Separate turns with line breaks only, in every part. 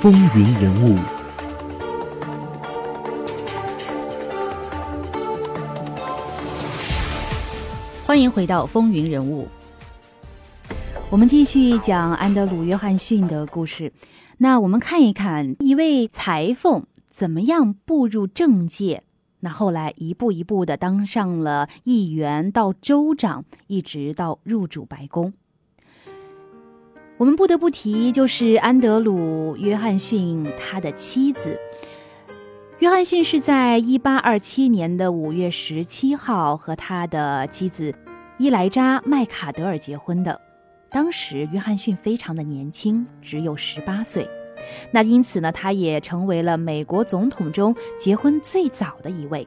风云人物。
欢迎回到风云人物。我们继续讲安德鲁·约翰逊的故事。那我们看一看一位裁缝怎么样步入政界。那后来一步一步的当上了议员，到州长，一直到入主白宫。我们不得不提，就是安德鲁·约翰逊他的妻子。约翰逊是在一八二七年的五月十七号和他的妻子伊莱扎·麦卡德尔结婚的。当时约翰逊非常的年轻，只有十八岁。那因此呢，他也成为了美国总统中结婚最早的一位。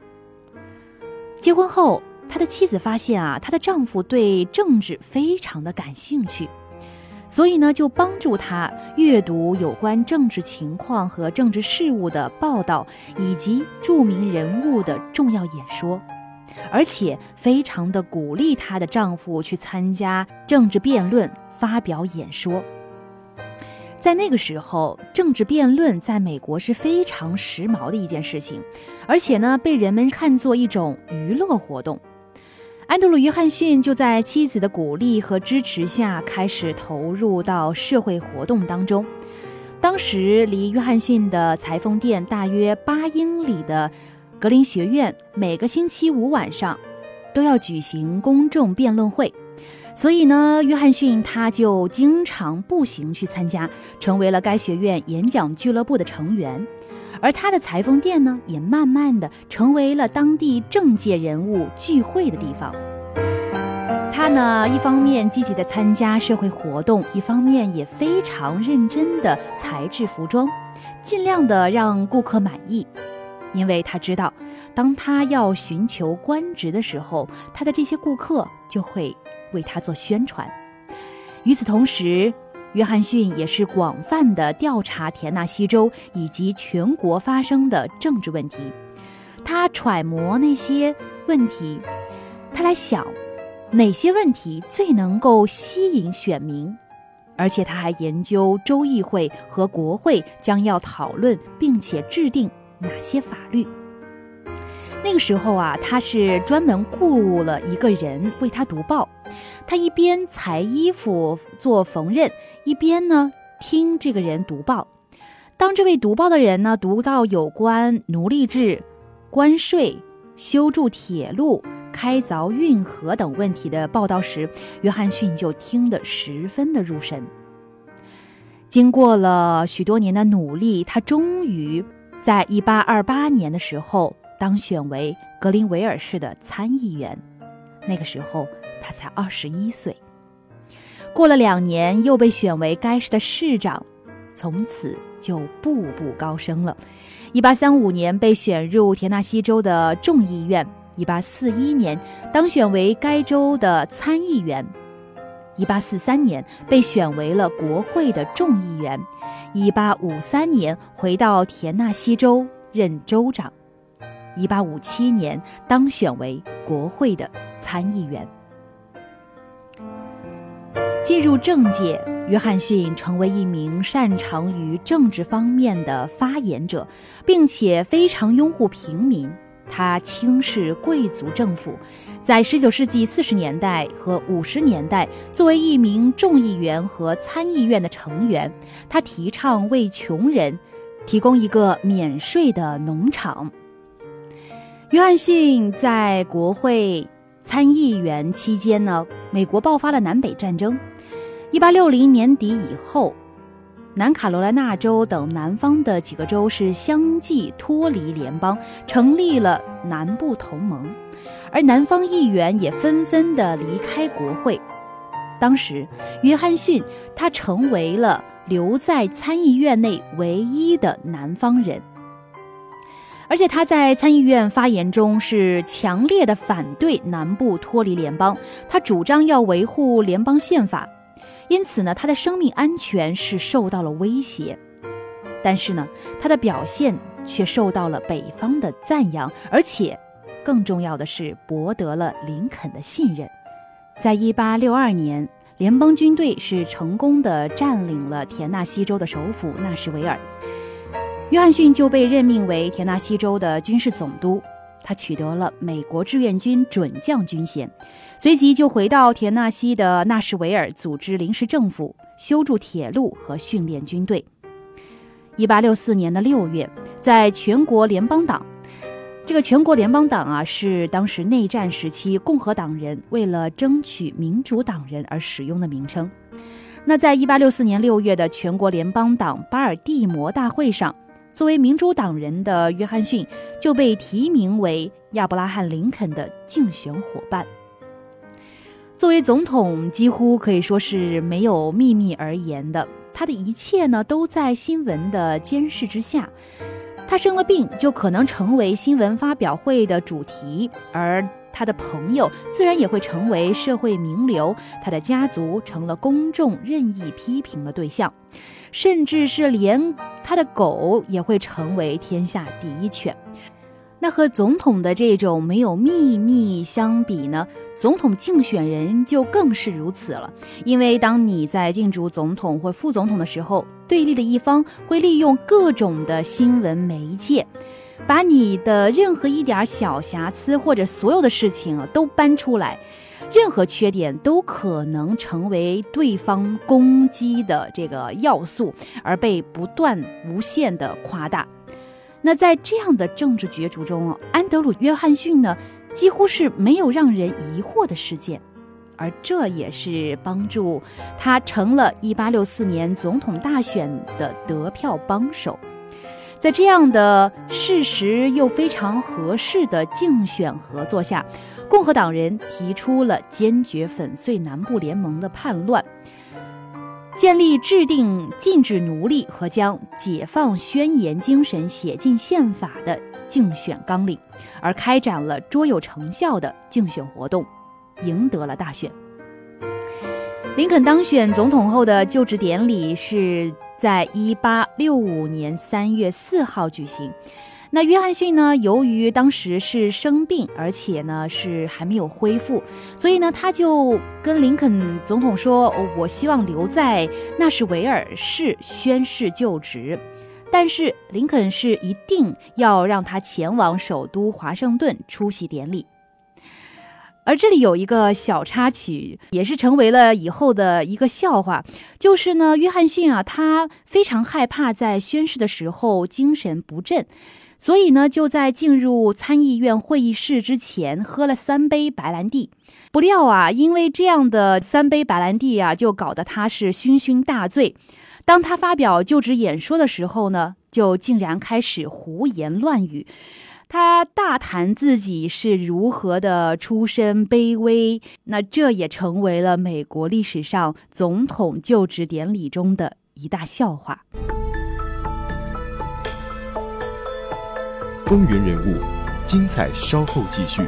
结婚后，他的妻子发现啊，她的丈夫对政治非常的感兴趣，所以呢，就帮助他阅读有关政治情况和政治事务的报道，以及著名人物的重要演说，而且非常的鼓励她的丈夫去参加政治辩论，发表演说。在那个时候，政治辩论在美国是非常时髦的一件事情，而且呢，被人们看作一种娱乐活动。安德鲁·约翰逊就在妻子的鼓励和支持下，开始投入到社会活动当中。当时，离约翰逊的裁缝店大约八英里的格林学院，每个星期五晚上都要举行公众辩论会。所以呢，约翰逊他就经常步行去参加，成为了该学院演讲俱乐部的成员。而他的裁缝店呢，也慢慢的成为了当地政界人物聚会的地方。他呢，一方面积极的参加社会活动，一方面也非常认真的裁制服装，尽量的让顾客满意。因为他知道，当他要寻求官职的时候，他的这些顾客就会。为他做宣传。与此同时，约翰逊也是广泛的调查田纳西州以及全国发生的政治问题。他揣摩那些问题，他来想哪些问题最能够吸引选民，而且他还研究州议会和国会将要讨论并且制定哪些法律。那个时候啊，他是专门雇了一个人为他读报。他一边裁衣服做缝纫，一边呢听这个人读报。当这位读报的人呢读到有关奴隶制、关税、修筑铁路、开凿运河等问题的报道时，约翰逊就听得十分的入神。经过了许多年的努力，他终于在1828年的时候当选为格林维尔市的参议员。那个时候。他才二十一岁，过了两年又被选为该市的市长，从此就步步高升了。一八三五年被选入田纳西州的众议院，一八四一年当选为该州的参议员，一八四三年被选为了国会的众议员，一八五三年回到田纳西州任州长，一八五七年当选为国会的参议员。进入政界，约翰逊成为一名擅长于政治方面的发言者，并且非常拥护平民。他轻视贵族政府。在19世纪40年代和50年代，作为一名众议员和参议院的成员，他提倡为穷人提供一个免税的农场。约翰逊在国会参议员期间呢，美国爆发了南北战争。一八六零年底以后，南卡罗来纳州等南方的几个州是相继脱离联邦，成立了南部同盟，而南方议员也纷纷的离开国会。当时，约翰逊他成为了留在参议院内唯一的南方人，而且他在参议院发言中是强烈的反对南部脱离联邦，他主张要维护联邦宪法。因此呢，他的生命安全是受到了威胁，但是呢，他的表现却受到了北方的赞扬，而且更重要的是博得了林肯的信任。在一八六二年，联邦军队是成功的占领了田纳西州的首府纳什维尔。约翰逊就被任命为田纳西州的军事总督，他取得了美国志愿军准将军衔，随即就回到田纳西的纳什维尔组织临时政府，修筑铁路和训练军队。一八六四年的六月，在全国联邦党，这个全国联邦党啊，是当时内战时期共和党人为了争取民主党人而使用的名称。那在一八六四年六月的全国联邦党巴尔的摩大会上，作为民主党人的约翰逊就被提名为亚伯拉罕·林肯的竞选伙伴。作为总统，几乎可以说是没有秘密而言的。他的一切呢，都在新闻的监视之下。他生了病，就可能成为新闻发表会的主题，而他的朋友自然也会成为社会名流。他的家族成了公众任意批评的对象，甚至是连他的狗也会成为天下第一犬。那和总统的这种没有秘密相比呢？总统竞选人就更是如此了。因为当你在竞逐总统或副总统的时候，对立的一方会利用各种的新闻媒介，把你的任何一点小瑕疵或者所有的事情都搬出来，任何缺点都可能成为对方攻击的这个要素，而被不断无限的夸大。那在这样的政治角逐中，安德鲁·约翰逊呢，几乎是没有让人疑惑的事件，而这也是帮助他成了1864年总统大选的得票帮手。在这样的事实又非常合适的竞选合作下，共和党人提出了坚决粉碎南部联盟的叛乱。建立制定禁止奴隶和将解放宣言精神写进宪法的竞选纲领，而开展了卓有成效的竞选活动，赢得了大选。林肯当选总统后的就职典礼是在一八六五年三月四号举行。那约翰逊呢？由于当时是生病，而且呢是还没有恢复，所以呢他就跟林肯总统说：“我希望留在纳什维尔市宣誓就职。”但是林肯是一定要让他前往首都华盛顿出席典礼。而这里有一个小插曲，也是成为了以后的一个笑话，就是呢，约翰逊啊，他非常害怕在宣誓的时候精神不振。所以呢，就在进入参议院会议室之前，喝了三杯白兰地。不料啊，因为这样的三杯白兰地啊，就搞得他是醺醺大醉。当他发表就职演说的时候呢，就竟然开始胡言乱语。他大谈自己是如何的出身卑微，那这也成为了美国历史上总统就职典礼中的一大笑话。
风云人物，精彩稍后继续。